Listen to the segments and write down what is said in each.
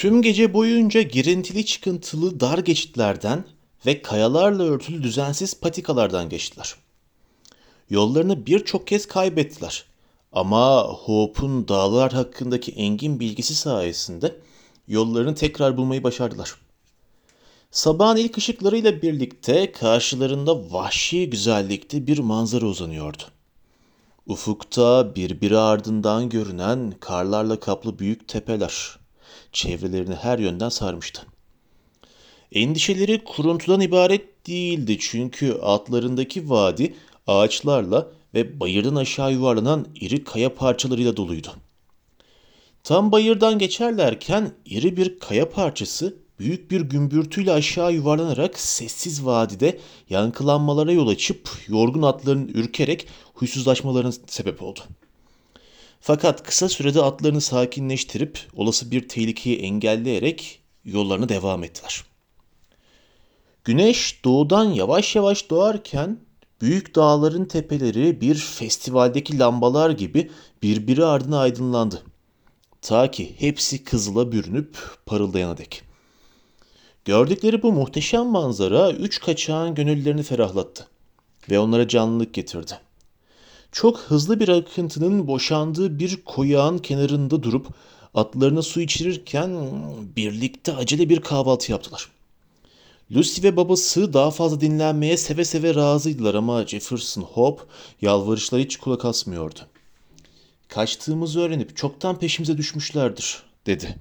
Tüm gece boyunca girintili çıkıntılı dar geçitlerden ve kayalarla örtülü düzensiz patikalardan geçtiler. Yollarını birçok kez kaybettiler. Ama Hope'un dağlar hakkındaki engin bilgisi sayesinde yollarını tekrar bulmayı başardılar. Sabahın ilk ışıklarıyla birlikte karşılarında vahşi güzellikte bir manzara uzanıyordu. Ufukta birbiri ardından görünen karlarla kaplı büyük tepeler çevrelerini her yönden sarmıştı. Endişeleri kuruntudan ibaret değildi çünkü altlarındaki vadi ağaçlarla ve bayırdan aşağı yuvarlanan iri kaya parçalarıyla doluydu. Tam bayırdan geçerlerken iri bir kaya parçası büyük bir gümbürtüyle aşağı yuvarlanarak sessiz vadide yankılanmalara yol açıp yorgun atların ürkerek huysuzlaşmalarına sebep oldu. Fakat kısa sürede atlarını sakinleştirip olası bir tehlikeyi engelleyerek yollarına devam ettiler. Güneş doğudan yavaş yavaş doğarken büyük dağların tepeleri bir festivaldeki lambalar gibi birbiri ardına aydınlandı. Ta ki hepsi kızıla bürünüp parıldayana dek. Gördükleri bu muhteşem manzara üç kaçağın gönüllerini ferahlattı ve onlara canlılık getirdi. Çok hızlı bir akıntının boşandığı bir koyağın kenarında durup atlarına su içirirken birlikte acele bir kahvaltı yaptılar. Lucy ve babası daha fazla dinlenmeye seve seve razıydılar ama Jefferson Hope yalvarışlara hiç kulak asmıyordu. Kaçtığımızı öğrenip çoktan peşimize düşmüşlerdir, dedi.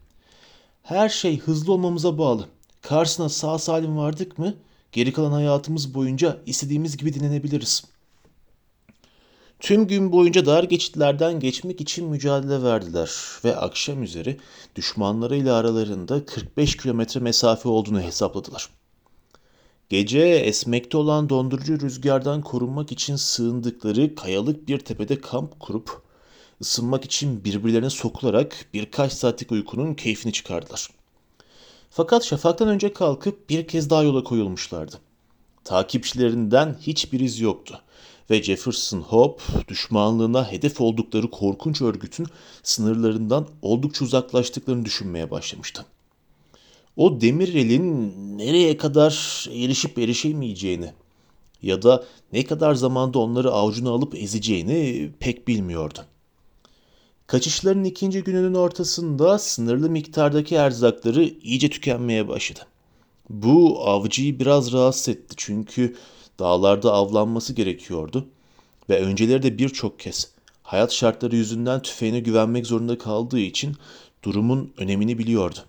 Her şey hızlı olmamıza bağlı. Karşısına sağ salim vardık mı geri kalan hayatımız boyunca istediğimiz gibi dinlenebiliriz. Tüm gün boyunca dar geçitlerden geçmek için mücadele verdiler ve akşam üzeri düşmanlarıyla aralarında 45 kilometre mesafe olduğunu hesapladılar. Gece esmekte olan dondurucu rüzgardan korunmak için sığındıkları kayalık bir tepede kamp kurup ısınmak için birbirlerine sokularak birkaç saatlik uykunun keyfini çıkardılar. Fakat şafaktan önce kalkıp bir kez daha yola koyulmuşlardı. Takipçilerinden hiçbir iz yoktu ve Jefferson Hope düşmanlığına hedef oldukları korkunç örgütün sınırlarından oldukça uzaklaştıklarını düşünmeye başlamıştı. O demir elin nereye kadar erişip erişemeyeceğini ya da ne kadar zamanda onları avucuna alıp ezeceğini pek bilmiyordu. Kaçışların ikinci gününün ortasında sınırlı miktardaki erzakları iyice tükenmeye başladı. Bu avcıyı biraz rahatsız etti çünkü dağlarda avlanması gerekiyordu ve önceleri de birçok kez hayat şartları yüzünden tüfeğine güvenmek zorunda kaldığı için durumun önemini biliyordu.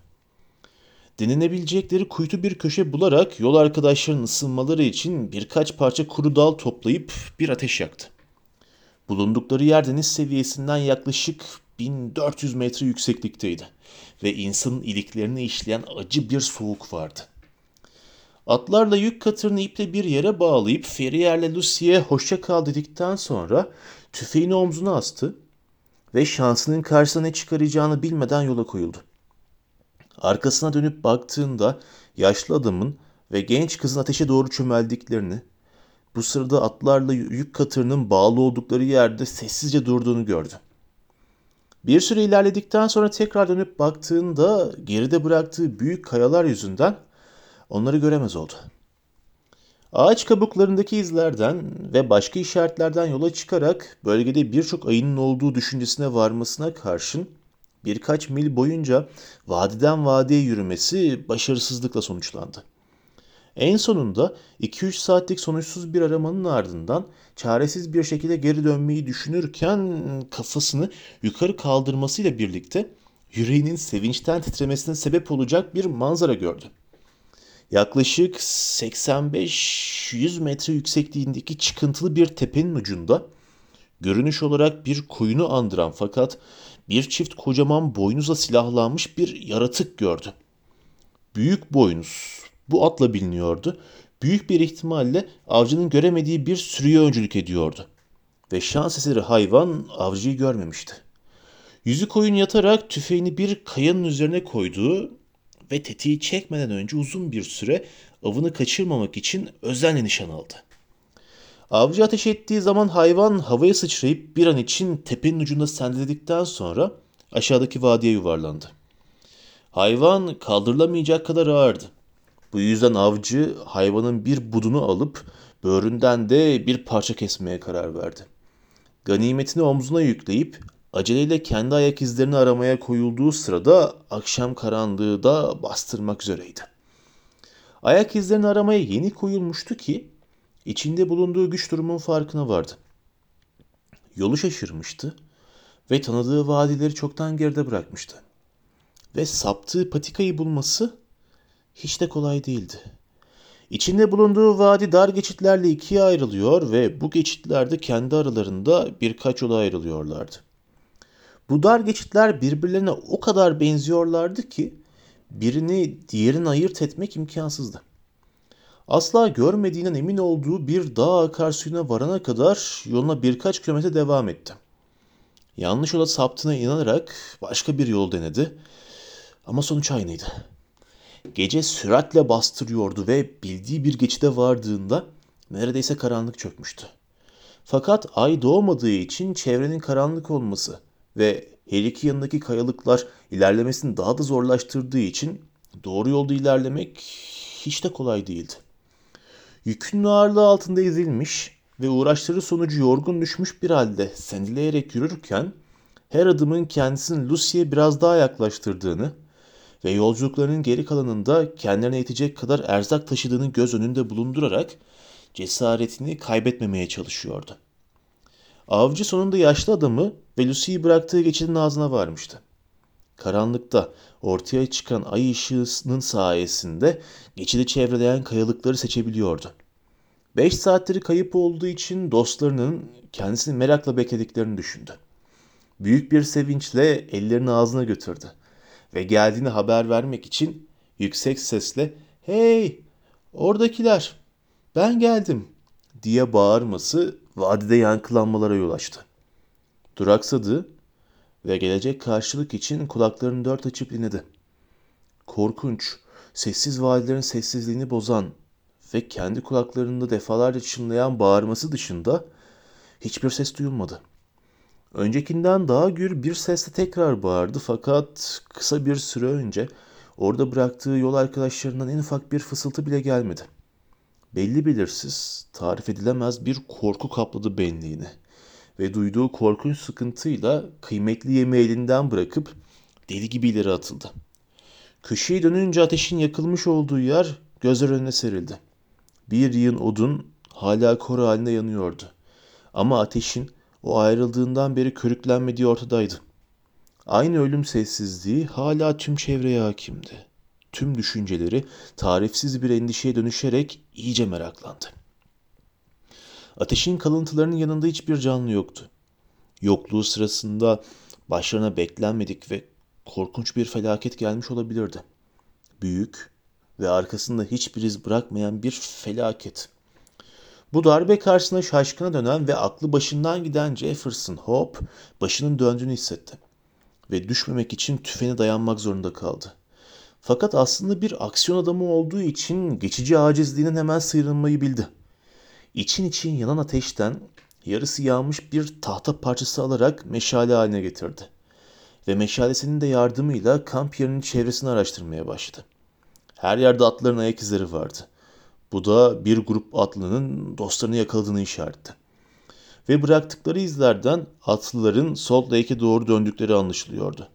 Denenebilecekleri kuytu bir köşe bularak yol arkadaşlarının ısınmaları için birkaç parça kuru dal toplayıp bir ateş yaktı. Bulundukları yer deniz seviyesinden yaklaşık 1400 metre yükseklikteydi ve insanın iliklerini işleyen acı bir soğuk vardı. Atlarla yük katırını iple bir yere bağlayıp Ferrier'le Lucy'ye hoşça kal dedikten sonra tüfeğini omzuna astı ve şansının karşısına ne çıkaracağını bilmeden yola koyuldu. Arkasına dönüp baktığında yaşlı adamın ve genç kızın ateşe doğru çömeldiklerini, bu sırada atlarla yük katırının bağlı oldukları yerde sessizce durduğunu gördü. Bir süre ilerledikten sonra tekrar dönüp baktığında geride bıraktığı büyük kayalar yüzünden onları göremez oldu. Ağaç kabuklarındaki izlerden ve başka işaretlerden yola çıkarak bölgede birçok ayının olduğu düşüncesine varmasına karşın birkaç mil boyunca vadiden vadiye yürümesi başarısızlıkla sonuçlandı. En sonunda 2-3 saatlik sonuçsuz bir aramanın ardından çaresiz bir şekilde geri dönmeyi düşünürken kafasını yukarı kaldırmasıyla birlikte yüreğinin sevinçten titremesine sebep olacak bir manzara gördü. Yaklaşık 85-100 metre yüksekliğindeki çıkıntılı bir tepenin ucunda görünüş olarak bir koyunu andıran fakat bir çift kocaman boynuzla silahlanmış bir yaratık gördü. Büyük boynuz bu atla biliniyordu. Büyük bir ihtimalle avcının göremediği bir sürüye öncülük ediyordu. Ve şans eseri hayvan avcıyı görmemişti. Yüzü koyun yatarak tüfeğini bir kayanın üzerine koyduğu ve tetiği çekmeden önce uzun bir süre avını kaçırmamak için özenle nişan aldı. Avcı ateş ettiği zaman hayvan havaya sıçrayıp bir an için tepenin ucunda sendeledikten sonra aşağıdaki vadiye yuvarlandı. Hayvan kaldırılamayacak kadar ağırdı. Bu yüzden avcı hayvanın bir budunu alıp böğründen de bir parça kesmeye karar verdi. Ganimetini omzuna yükleyip aceleyle kendi ayak izlerini aramaya koyulduğu sırada akşam karanlığı da bastırmak üzereydi. Ayak izlerini aramaya yeni koyulmuştu ki içinde bulunduğu güç durumun farkına vardı. Yolu şaşırmıştı ve tanıdığı vadileri çoktan geride bırakmıştı. Ve saptığı patikayı bulması hiç de kolay değildi. İçinde bulunduğu vadi dar geçitlerle ikiye ayrılıyor ve bu geçitlerde kendi aralarında birkaç yola ayrılıyorlardı. Bu dar geçitler birbirlerine o kadar benziyorlardı ki birini diğerini ayırt etmek imkansızdı. Asla görmediğinden emin olduğu bir dağ akarsuyuna varana kadar yoluna birkaç kilometre devam etti. Yanlış yola saptığına inanarak başka bir yol denedi ama sonuç aynıydı. Gece süratle bastırıyordu ve bildiği bir geçide vardığında neredeyse karanlık çökmüştü. Fakat ay doğmadığı için çevrenin karanlık olması ve her iki yanındaki kayalıklar ilerlemesini daha da zorlaştırdığı için doğru yolda ilerlemek hiç de kolay değildi. Yükün ağırlığı altında ezilmiş ve uğraşları sonucu yorgun düşmüş bir halde sendileyerek yürürken her adımın kendisini Lucy'ye biraz daha yaklaştırdığını ve yolculuklarının geri kalanında kendilerine yetecek kadar erzak taşıdığını göz önünde bulundurarak cesaretini kaybetmemeye çalışıyordu. Avcı sonunda yaşlı adamı ve Lucy'yi bıraktığı geçidin ağzına varmıştı. Karanlıkta ortaya çıkan ay ışığının sayesinde geçidi çevreleyen kayalıkları seçebiliyordu. Beş saatleri kayıp olduğu için dostlarının kendisini merakla beklediklerini düşündü. Büyük bir sevinçle ellerini ağzına götürdü ve geldiğini haber vermek için yüksek sesle ''Hey, oradakiler, ben geldim.'' diye bağırması vadide yankılanmalara yol açtı. Duraksadı ve gelecek karşılık için kulaklarını dört açıp dinledi. Korkunç, sessiz vadilerin sessizliğini bozan ve kendi kulaklarında defalarca çınlayan bağırması dışında hiçbir ses duyulmadı. Öncekinden daha gür bir sesle tekrar bağırdı fakat kısa bir süre önce orada bıraktığı yol arkadaşlarından en ufak bir fısıltı bile gelmedi. Belli belirsiz, tarif edilemez bir korku kapladı benliğini ve duyduğu korkunç sıkıntıyla kıymetli yemeği elinden bırakıp deli gibi ileri atıldı. Köşeyi dönünce ateşin yakılmış olduğu yer gözler önüne serildi. Bir yığın odun hala kor halinde yanıyordu. Ama ateşin o ayrıldığından beri körüklenmediği ortadaydı. Aynı ölüm sessizliği hala tüm çevreye hakimdi. Tüm düşünceleri tarifsiz bir endişeye dönüşerek iyice meraklandı. Ateşin kalıntılarının yanında hiçbir canlı yoktu. Yokluğu sırasında başlarına beklenmedik ve korkunç bir felaket gelmiş olabilirdi. Büyük ve arkasında hiçbir iz bırakmayan bir felaket. Bu darbe karşısında şaşkına dönen ve aklı başından giden Jefferson Hope başının döndüğünü hissetti ve düşmemek için tüfeğine dayanmak zorunda kaldı. Fakat aslında bir aksiyon adamı olduğu için geçici acizliğinden hemen sıyrılmayı bildi. İçin için yanan ateşten yarısı yağmış bir tahta parçası alarak meşale haline getirdi. Ve meşalesinin de yardımıyla kamp yerinin çevresini araştırmaya başladı. Her yerde atların ayak izleri vardı. Bu da bir grup atlının dostlarını yakaladığını işaretti. Ve bıraktıkları izlerden atlıların Salt Lake'e doğru döndükleri anlaşılıyordu.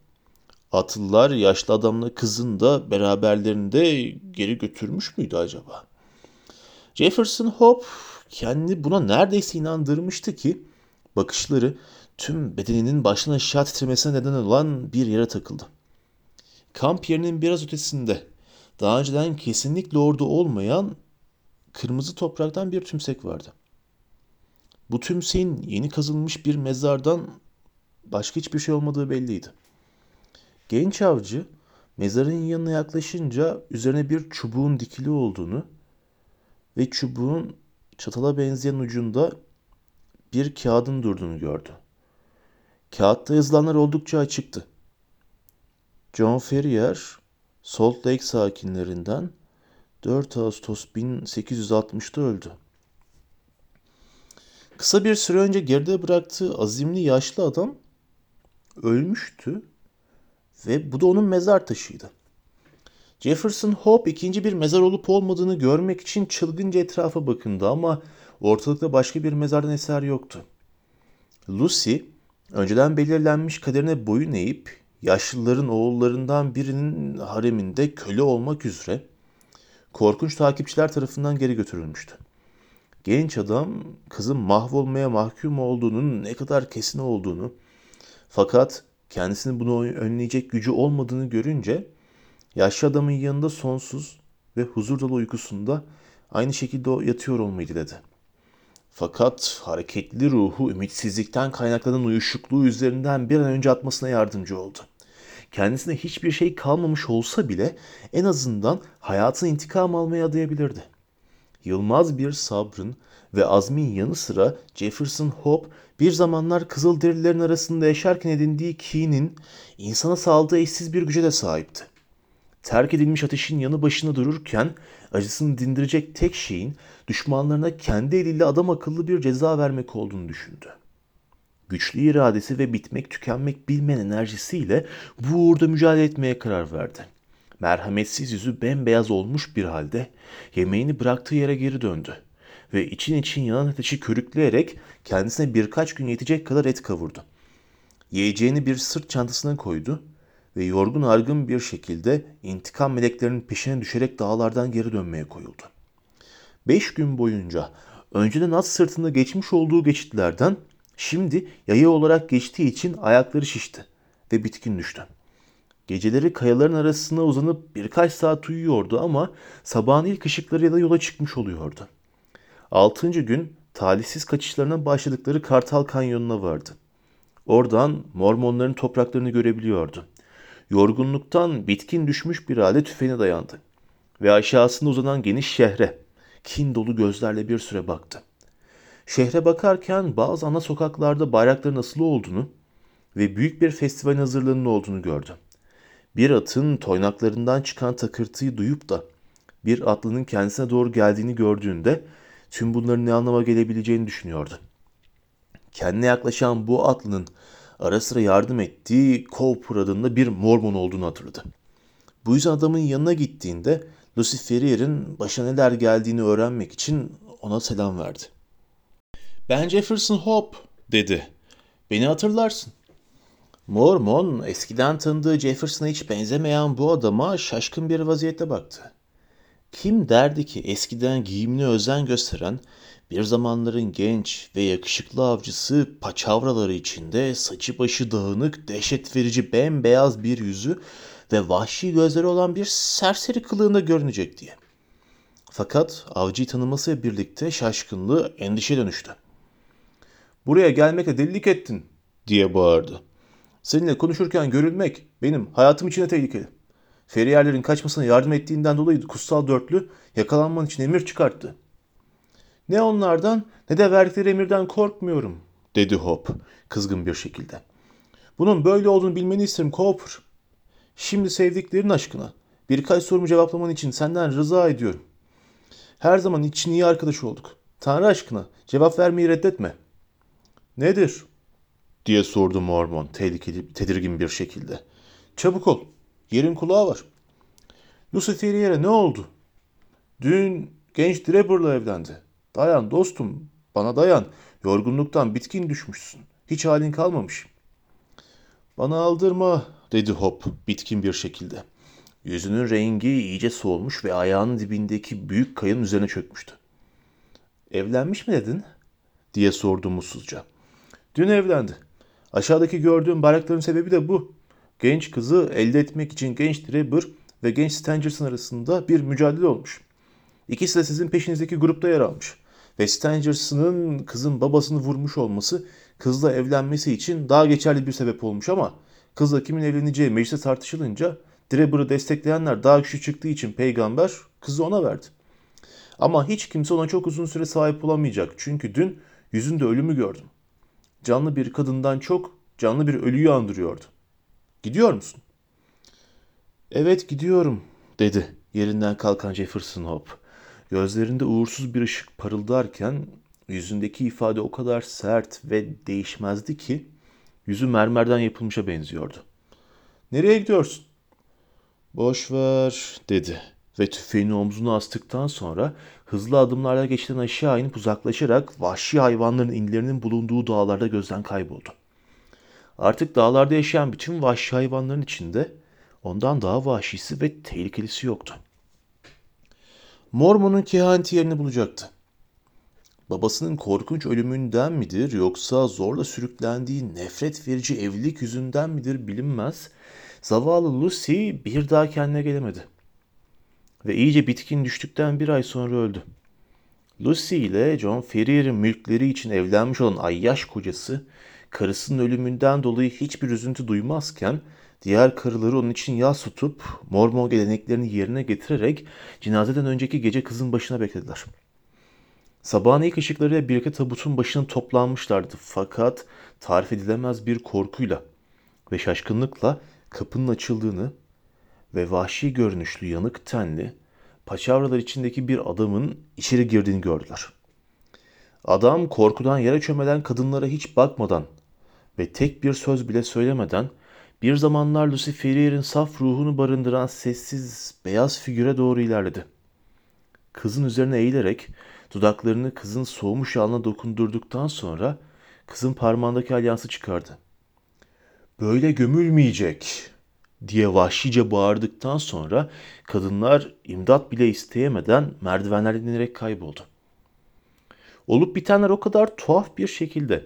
Atlılar yaşlı adamla kızın da beraberlerinde geri götürmüş müydü acaba? Jefferson Hope kendi buna neredeyse inandırmıştı ki bakışları tüm bedeninin baştan aşağı titremesine neden olan bir yere takıldı. Kamp yerinin biraz ötesinde daha önceden kesinlikle orada olmayan kırmızı topraktan bir tümsek vardı. Bu tümseğin yeni kazılmış bir mezardan başka hiçbir şey olmadığı belliydi. Genç avcı mezarın yanına yaklaşınca üzerine bir çubuğun dikili olduğunu ve çubuğun çatala benzeyen ucunda bir kağıdın durduğunu gördü. Kağıtta yazılanlar oldukça açıktı. John Ferrier, Salt Lake sakinlerinden 4 Ağustos 1860'da öldü. Kısa bir süre önce geride bıraktığı azimli yaşlı adam ölmüştü ve bu da onun mezar taşıydı. Jefferson Hope ikinci bir mezar olup olmadığını görmek için çılgınca etrafa bakındı ama ortalıkta başka bir mezardan eser yoktu. Lucy önceden belirlenmiş kaderine boyun eğip yaşlıların oğullarından birinin hareminde köle olmak üzere korkunç takipçiler tarafından geri götürülmüştü. Genç adam kızın mahvolmaya mahkum olduğunun ne kadar kesin olduğunu fakat kendisinin bunu önleyecek gücü olmadığını görünce yaşlı adamın yanında sonsuz ve huzur dolu uykusunda aynı şekilde yatıyor olmayı diledi. Fakat hareketli ruhu ümitsizlikten kaynaklanan uyuşukluğu üzerinden bir an önce atmasına yardımcı oldu. Kendisine hiçbir şey kalmamış olsa bile en azından hayatın intikam almaya adayabilirdi. Yılmaz bir sabrın ve azmin yanı sıra Jefferson Hope bir zamanlar Kızılderililerin arasında yaşarken edindiği kinin insana sağladığı eşsiz bir güce de sahipti. Terk edilmiş ateşin yanı başında dururken acısını dindirecek tek şeyin düşmanlarına kendi eliyle adam akıllı bir ceza vermek olduğunu düşündü. Güçlü iradesi ve bitmek tükenmek bilmeyen enerjisiyle bu uğurda mücadele etmeye karar verdi. Merhametsiz yüzü bembeyaz olmuş bir halde yemeğini bıraktığı yere geri döndü ve için için yanan ateşi körükleyerek kendisine birkaç gün yetecek kadar et kavurdu. Yiyeceğini bir sırt çantasına koydu ve yorgun argın bir şekilde intikam meleklerinin peşine düşerek dağlardan geri dönmeye koyuldu. Beş gün boyunca önceden at sırtında geçmiş olduğu geçitlerden şimdi yaya olarak geçtiği için ayakları şişti ve bitkin düştü. Geceleri kayaların arasına uzanıp birkaç saat uyuyordu ama sabahın ilk ışıklarıyla yola çıkmış oluyordu. Altıncı gün talihsiz kaçışlarına başladıkları Kartal Kanyonu'na vardı. Oradan Mormonların topraklarını görebiliyordu. Yorgunluktan bitkin düşmüş bir halde tüfeğine dayandı. Ve aşağısında uzanan geniş şehre, kin dolu gözlerle bir süre baktı. Şehre bakarken bazı ana sokaklarda bayrakların asılı olduğunu ve büyük bir festival hazırlığının olduğunu gördü. Bir atın toynaklarından çıkan takırtıyı duyup da bir atlının kendisine doğru geldiğini gördüğünde tüm bunların ne anlama gelebileceğini düşünüyordu. Kendine yaklaşan bu atlının ara sıra yardım ettiği Cowper adında bir Mormon olduğunu hatırladı. Bu yüzden adamın yanına gittiğinde Lucy Ferrier'in başına neler geldiğini öğrenmek için ona selam verdi. Ben Jefferson Hope dedi. Beni hatırlarsın. Mormon eskiden tanıdığı Jefferson'a hiç benzemeyen bu adama şaşkın bir vaziyette baktı. Kim derdi ki eskiden giyimine özen gösteren bir zamanların genç ve yakışıklı avcısı paçavraları içinde saçı başı dağınık, dehşet verici bembeyaz bir yüzü ve vahşi gözleri olan bir serseri kılığında görünecek diye. Fakat avcıyı tanımasıyla birlikte şaşkınlığı endişe dönüştü. Buraya gelmekle delilik ettin diye bağırdı. Seninle konuşurken görülmek benim hayatım için de tehlikeli. Feriyerlerin kaçmasına yardım ettiğinden dolayı kutsal dörtlü yakalanman için emir çıkarttı. Ne onlardan ne de verdikleri emirden korkmuyorum, dedi Hop kızgın bir şekilde. Bunun böyle olduğunu bilmeni isterim Cooper. Şimdi sevdiklerin aşkına birkaç sorumu cevaplaman için senden rıza ediyorum. Her zaman için iyi arkadaş olduk. Tanrı aşkına cevap vermeyi reddetme. Nedir? Diye sordu Mormon tehlikeli, tedirgin bir şekilde. Çabuk ol. Yerin kulağı var. Lucifer'e ne oldu? Dün genç Drebber'la evlendi. Dayan dostum, bana dayan. Yorgunluktan bitkin düşmüşsün. Hiç halin kalmamış. Bana aldırma, dedi Hop bitkin bir şekilde. Yüzünün rengi iyice soğumuş ve ayağının dibindeki büyük kayanın üzerine çökmüştü. Evlenmiş mi dedin? diye sordu mutsuzca. Dün evlendi. Aşağıdaki gördüğüm bayrakların sebebi de bu. Genç kızı elde etmek için genç Drebber ve genç Stangerson arasında bir mücadele olmuş. İkisi de sizin peşinizdeki grupta yer almış. Ve Stangerson'ın kızın babasını vurmuş olması kızla evlenmesi için daha geçerli bir sebep olmuş ama kızla kimin evleneceği mecliste tartışılınca Drebber'ı destekleyenler daha güçlü çıktığı için peygamber kızı ona verdi. Ama hiç kimse ona çok uzun süre sahip olamayacak. Çünkü dün yüzünde ölümü gördüm. Canlı bir kadından çok canlı bir ölüyü andırıyordu. Gidiyor musun? Evet gidiyorum dedi yerinden kalkan Jefferson Hope. Gözlerinde uğursuz bir ışık parıldarken yüzündeki ifade o kadar sert ve değişmezdi ki yüzü mermerden yapılmışa benziyordu. Nereye gidiyorsun? Boş ver dedi ve tüfeğini omzuna astıktan sonra hızlı adımlarla geçten aşağı inip uzaklaşarak vahşi hayvanların inlerinin bulunduğu dağlarda gözden kayboldu. Artık dağlarda yaşayan bütün vahşi hayvanların içinde ondan daha vahşisi ve tehlikelisi yoktu. Mormon'un kehaneti yerini bulacaktı. Babasının korkunç ölümünden midir yoksa zorla sürüklendiği nefret verici evlilik yüzünden midir bilinmez. Zavallı Lucy bir daha kendine gelemedi. Ve iyice bitkin düştükten bir ay sonra öldü. Lucy ile John Ferrier'in mülkleri için evlenmiş olan ayyaş kocası karısının ölümünden dolayı hiçbir üzüntü duymazken diğer karıları onun için yas tutup Mormon geleneklerini yerine getirerek cenazeden önceki gece kızın başına beklediler. Sabahın ilk ışıklarıyla birlikte tabutun başına toplanmışlardı fakat tarif edilemez bir korkuyla ve şaşkınlıkla kapının açıldığını ve vahşi görünüşlü yanık tenli paçavralar içindeki bir adamın içeri girdiğini gördüler. Adam korkudan yere çömelen kadınlara hiç bakmadan ve tek bir söz bile söylemeden bir zamanlar Lucy Ferrier'in saf ruhunu barındıran sessiz beyaz figüre doğru ilerledi. Kızın üzerine eğilerek dudaklarını kızın soğumuş alnına dokundurduktan sonra kızın parmağındaki alyansı çıkardı. Böyle gömülmeyecek diye vahşice bağırdıktan sonra kadınlar imdat bile isteyemeden merdivenlerden inerek kayboldu. Olup bitenler o kadar tuhaf bir şekilde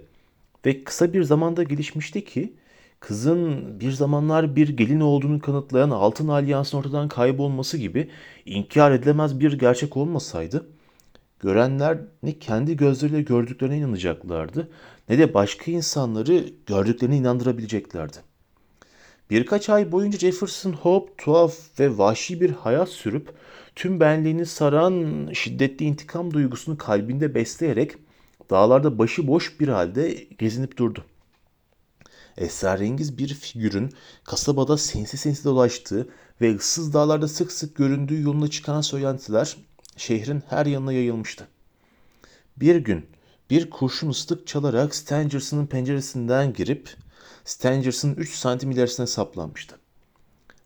ve kısa bir zamanda gelişmişti ki kızın bir zamanlar bir gelin olduğunu kanıtlayan altın alyansın ortadan kaybolması gibi inkar edilemez bir gerçek olmasaydı görenler ne kendi gözleriyle gördüklerine inanacaklardı ne de başka insanları gördüklerine inandırabileceklerdi. Birkaç ay boyunca Jefferson Hope tuhaf ve vahşi bir hayat sürüp tüm benliğini saran şiddetli intikam duygusunu kalbinde besleyerek dağlarda başıboş bir halde gezinip durdu. Esrarengiz bir figürün kasabada sinsi sinsi dolaştığı ve ıssız dağlarda sık sık göründüğü yoluna çıkan söylentiler şehrin her yanına yayılmıştı. Bir gün bir kurşun ıslık çalarak Stangerson'ın penceresinden girip Stangers'ın 3 santim ilerisine saplanmıştı.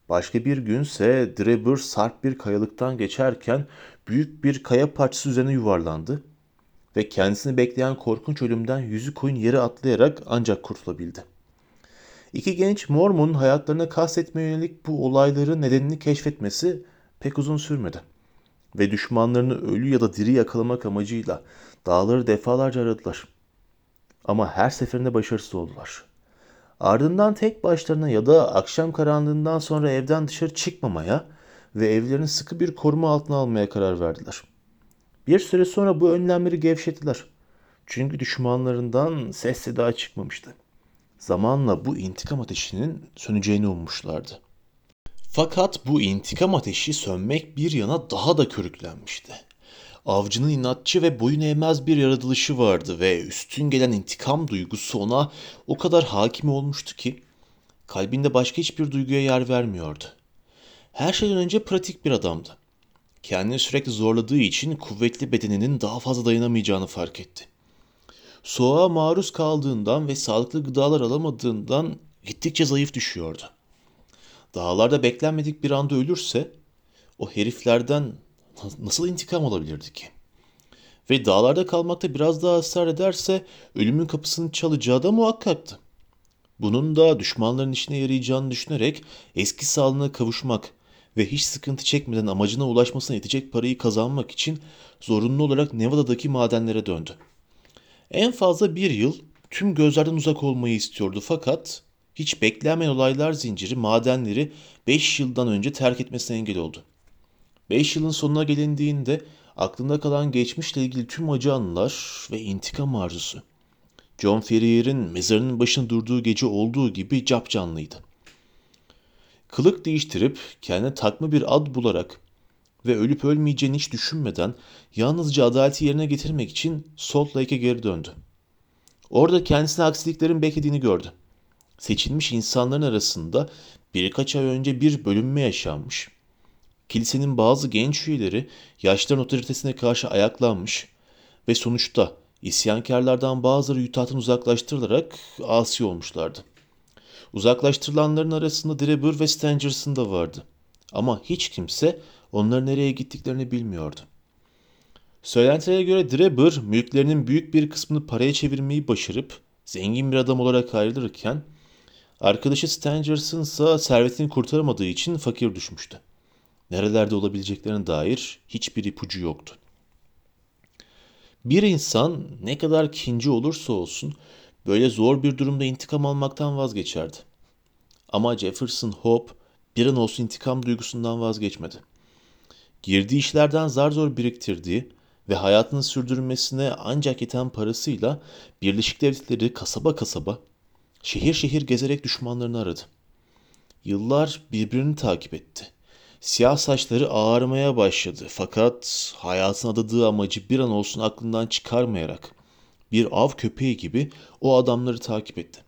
Başka bir günse Drebber sarp bir kayalıktan geçerken büyük bir kaya parçası üzerine yuvarlandı ve kendisini bekleyen korkunç ölümden yüzü koyun yere atlayarak ancak kurtulabildi. İki genç Mormon'un hayatlarına kastetmeye yönelik bu olayların nedenini keşfetmesi pek uzun sürmedi. Ve düşmanlarını ölü ya da diri yakalamak amacıyla dağları defalarca aradılar. Ama her seferinde başarısız oldular. Ardından tek başlarına ya da akşam karanlığından sonra evden dışarı çıkmamaya ve evlerini sıkı bir koruma altına almaya karar verdiler. Bir süre sonra bu önlemleri gevşettiler. Çünkü düşmanlarından ses seda çıkmamıştı. Zamanla bu intikam ateşinin söneceğini ummuşlardı. Fakat bu intikam ateşi sönmek bir yana daha da körüklenmişti. Avcının inatçı ve boyun eğmez bir yaratılışı vardı ve üstün gelen intikam duygusu ona o kadar hakim olmuştu ki kalbinde başka hiçbir duyguya yer vermiyordu. Her şeyden önce pratik bir adamdı. Kendini sürekli zorladığı için kuvvetli bedeninin daha fazla dayanamayacağını fark etti. Soğuğa maruz kaldığından ve sağlıklı gıdalar alamadığından gittikçe zayıf düşüyordu. Dağlarda beklenmedik bir anda ölürse o heriflerden nasıl intikam alabilirdi ki? Ve dağlarda kalmakta biraz daha ısrar ederse ölümün kapısını çalacağı da muhakkaktı. Bunun da düşmanların işine yarayacağını düşünerek eski sağlığına kavuşmak ve hiç sıkıntı çekmeden amacına ulaşmasına yetecek parayı kazanmak için zorunlu olarak Nevada'daki madenlere döndü. En fazla bir yıl tüm gözlerden uzak olmayı istiyordu fakat hiç beklenmeyen olaylar zinciri madenleri 5 yıldan önce terk etmesine engel oldu. 5 yılın sonuna gelindiğinde aklında kalan geçmişle ilgili tüm acı anılar ve intikam arzusu. John Ferrier'in mezarının başında durduğu gece olduğu gibi capcanlıydı. Kılık değiştirip kendine takma bir ad bularak ve ölüp ölmeyeceğini hiç düşünmeden yalnızca adaleti yerine getirmek için Salt Lake'e geri döndü. Orada kendisine aksiliklerin beklediğini gördü. Seçilmiş insanların arasında birkaç ay önce bir bölünme yaşanmış. Kilisenin bazı genç üyeleri yaşların otoritesine karşı ayaklanmış ve sonuçta isyankarlardan bazıları Utah'tan uzaklaştırılarak asi olmuşlardı. Uzaklaştırılanların arasında Drebber ve Stangerson da vardı. Ama hiç kimse onların nereye gittiklerini bilmiyordu. Söylentilere göre Drebber mülklerinin büyük bir kısmını paraya çevirmeyi başarıp zengin bir adam olarak ayrılırken arkadaşı Stangerson ise servetini kurtaramadığı için fakir düşmüştü. Nerelerde olabileceklerine dair hiçbir ipucu yoktu. Bir insan ne kadar kinci olursa olsun böyle zor bir durumda intikam almaktan vazgeçerdi. Ama Jefferson Hope bir an olsun intikam duygusundan vazgeçmedi. Girdiği işlerden zar zor biriktirdiği ve hayatını sürdürmesine ancak yeten parasıyla Birleşik Devletleri kasaba kasaba, şehir şehir gezerek düşmanlarını aradı. Yıllar birbirini takip etti. Siyah saçları ağarmaya başladı fakat hayatın adadığı amacı bir an olsun aklından çıkarmayarak bir av köpeği gibi o adamları takip etti.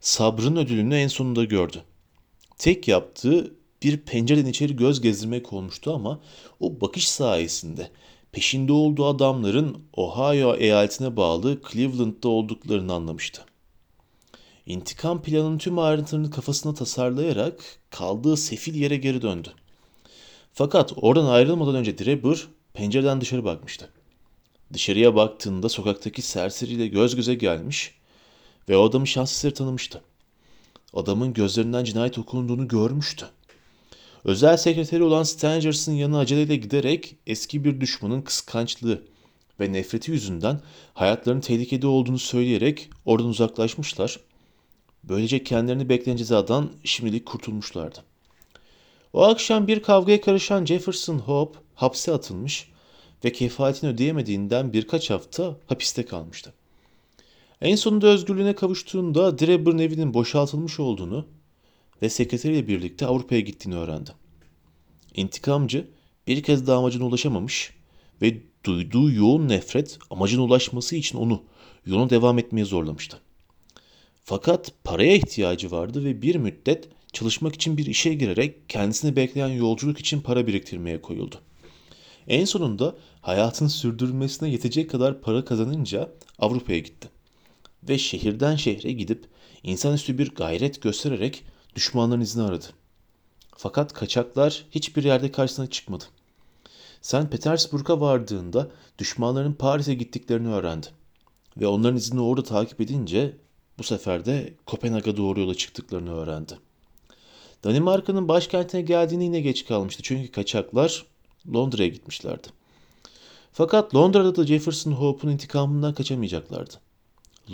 Sabrın ödülünü en sonunda gördü. Tek yaptığı bir pencereden içeri göz gezdirmek olmuştu ama o bakış sayesinde peşinde olduğu adamların Ohio eyaletine bağlı Cleveland'da olduklarını anlamıştı. İntikam planının tüm ayrıntılarını kafasına tasarlayarak kaldığı sefil yere geri döndü. Fakat oradan ayrılmadan önce Drebber pencereden dışarı bakmıştı. Dışarıya baktığında sokaktaki serseriyle göz göze gelmiş ve o adamı şans tanımıştı. Adamın gözlerinden cinayet okunduğunu görmüştü. Özel sekreteri olan Stangers'ın yanına aceleyle giderek eski bir düşmanın kıskançlığı ve nefreti yüzünden hayatlarının tehlikede olduğunu söyleyerek oradan uzaklaşmışlar. Böylece kendilerini bekleyen cezadan şimdilik kurtulmuşlardı. O akşam bir kavgaya karışan Jefferson Hope hapse atılmış ve kefaletini ödeyemediğinden birkaç hafta hapiste kalmıştı. En sonunda özgürlüğüne kavuştuğunda Drebber'ın evinin boşaltılmış olduğunu ve sekreteriyle birlikte Avrupa'ya gittiğini öğrendi. İntikamcı bir kez daha amacına ulaşamamış ve duyduğu yoğun nefret amacına ulaşması için onu yoluna devam etmeye zorlamıştı. Fakat paraya ihtiyacı vardı ve bir müddet çalışmak için bir işe girerek kendisini bekleyen yolculuk için para biriktirmeye koyuldu. En sonunda hayatın sürdürülmesine yetecek kadar para kazanınca Avrupa'ya gitti. Ve şehirden şehre gidip insanüstü bir gayret göstererek düşmanların izini aradı. Fakat kaçaklar hiçbir yerde karşısına çıkmadı. Sen Petersburg'a vardığında düşmanların Paris'e gittiklerini öğrendi. Ve onların izini orada takip edince bu sefer de Kopenhag'a doğru yola çıktıklarını öğrendi. Danimarka'nın başkentine geldiğini yine geç kalmıştı çünkü kaçaklar Londra'ya gitmişlerdi. Fakat Londra'da da Jefferson Hope'un intikamından kaçamayacaklardı.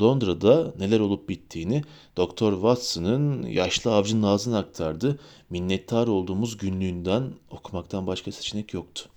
Londra'da neler olup bittiğini Doktor Watson'ın yaşlı avcının ağzına aktardı. Minnettar olduğumuz günlüğünden okumaktan başka seçenek yoktu.